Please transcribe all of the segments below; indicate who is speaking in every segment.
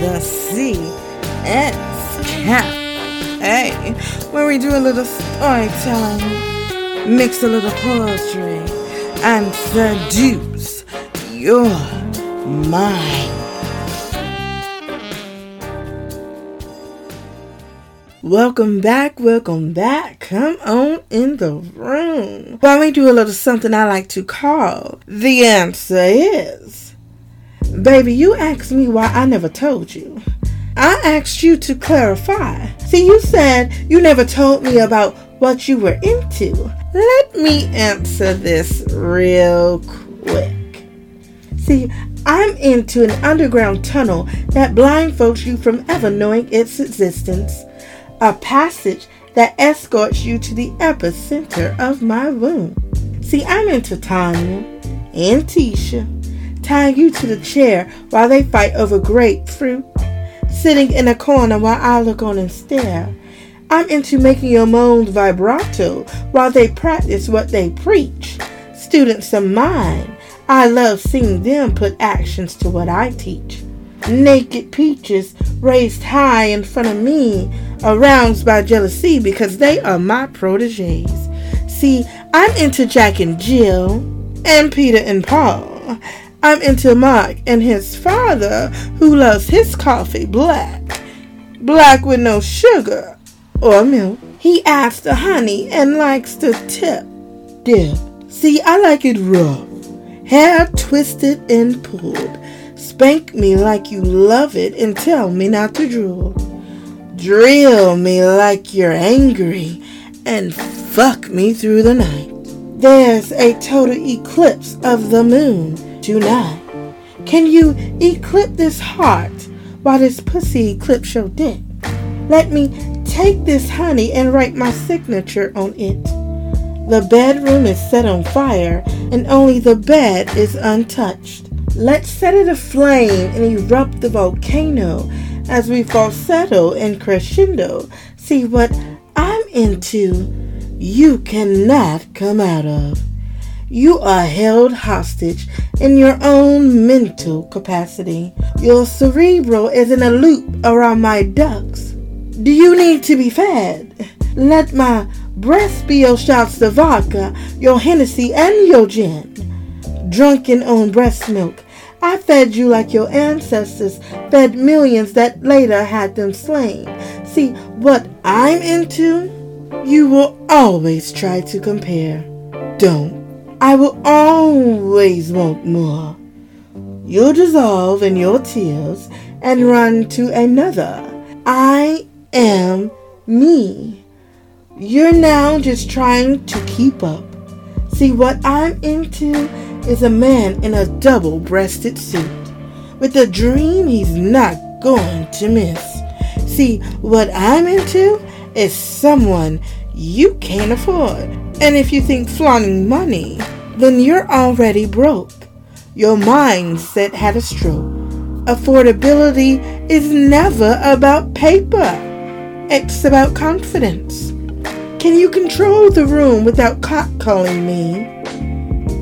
Speaker 1: the CS Cafe, where we do a little storytelling, mix a little poetry, and seduce your mind. Welcome back, welcome back. Come on in the room. While we do a little something I like to call the answer is. Baby, you asked me why I never told you. I asked you to clarify. See, you said you never told me about what you were into. Let me answer this real quick. See, I'm into an underground tunnel that blindfolds you from ever knowing its existence a passage that escorts you to the epicenter of my room. See, I'm into Tanya and Tisha tying you to the chair while they fight over grapefruit, sitting in a corner while I look on and stare. I'm into making your moans vibrato while they practice what they preach. Students of mine, I love seeing them put actions to what I teach. Naked peaches raised high in front of me aroused by jealousy because they are my proteges. See, I'm into Jack and Jill, and Peter and Paul. I'm into Mark and his father, who loves his coffee black. Black with no sugar or milk. He adds the honey and likes to tip. Dip. See, I like it rough. Hair twisted and pulled. Spank me like you love it and tell me not to drool. Drill me like you're angry and fuck me through the night. There's a total eclipse of the moon tonight. Can you eclipse this heart while this pussy eclipse your dick? Let me take this honey and write my signature on it. The bedroom is set on fire and only the bed is untouched. Let's set it aflame and erupt the volcano as we falsetto and crescendo, see what I'm into, you cannot come out of. You are held hostage in your own mental capacity. Your cerebral is in a loop around my ducts. Do you need to be fed? Let my breast be your shots of vodka, your Hennessy, and your gin. Drunken on breast milk, I fed you like your ancestors fed millions that later had them slain. See, what I'm into, you will always try to compare. Don't. I will always want more. You'll dissolve in your tears and run to another. I am me. You're now just trying to keep up. See, what I'm into is a man in a double breasted suit with a dream he's not going to miss. See, what I'm into is someone you can't afford. And if you think flaunting money, then you're already broke. Your mindset had a stroke. Affordability is never about paper. It's about confidence. Can you control the room without catcalling me?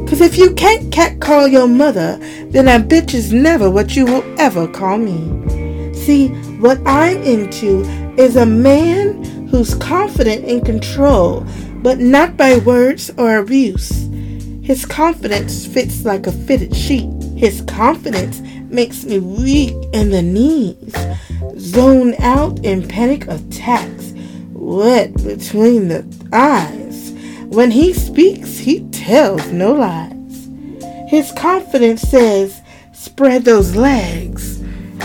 Speaker 1: Cause if you can't catcall your mother, then a bitch is never what you will ever call me. See, what I'm into is a man who's confident in control, but not by words or abuse. His confidence fits like a fitted sheet. His confidence makes me weak in the knees, zone out in panic attacks, wet between the eyes. When he speaks, he tells no lies. His confidence says, Spread those legs,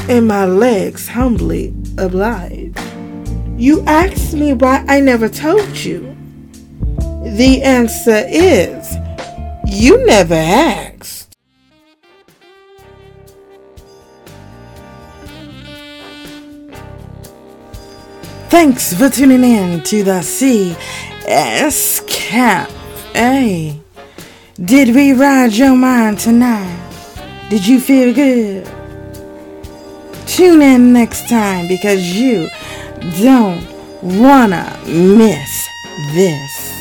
Speaker 1: and my legs humbly oblige. You asked me why I never told you. The answer is, You never asked. Thanks for tuning in to the CS Cafe. Did we ride your mind tonight? Did you feel good? Tune in next time because you don't wanna miss this.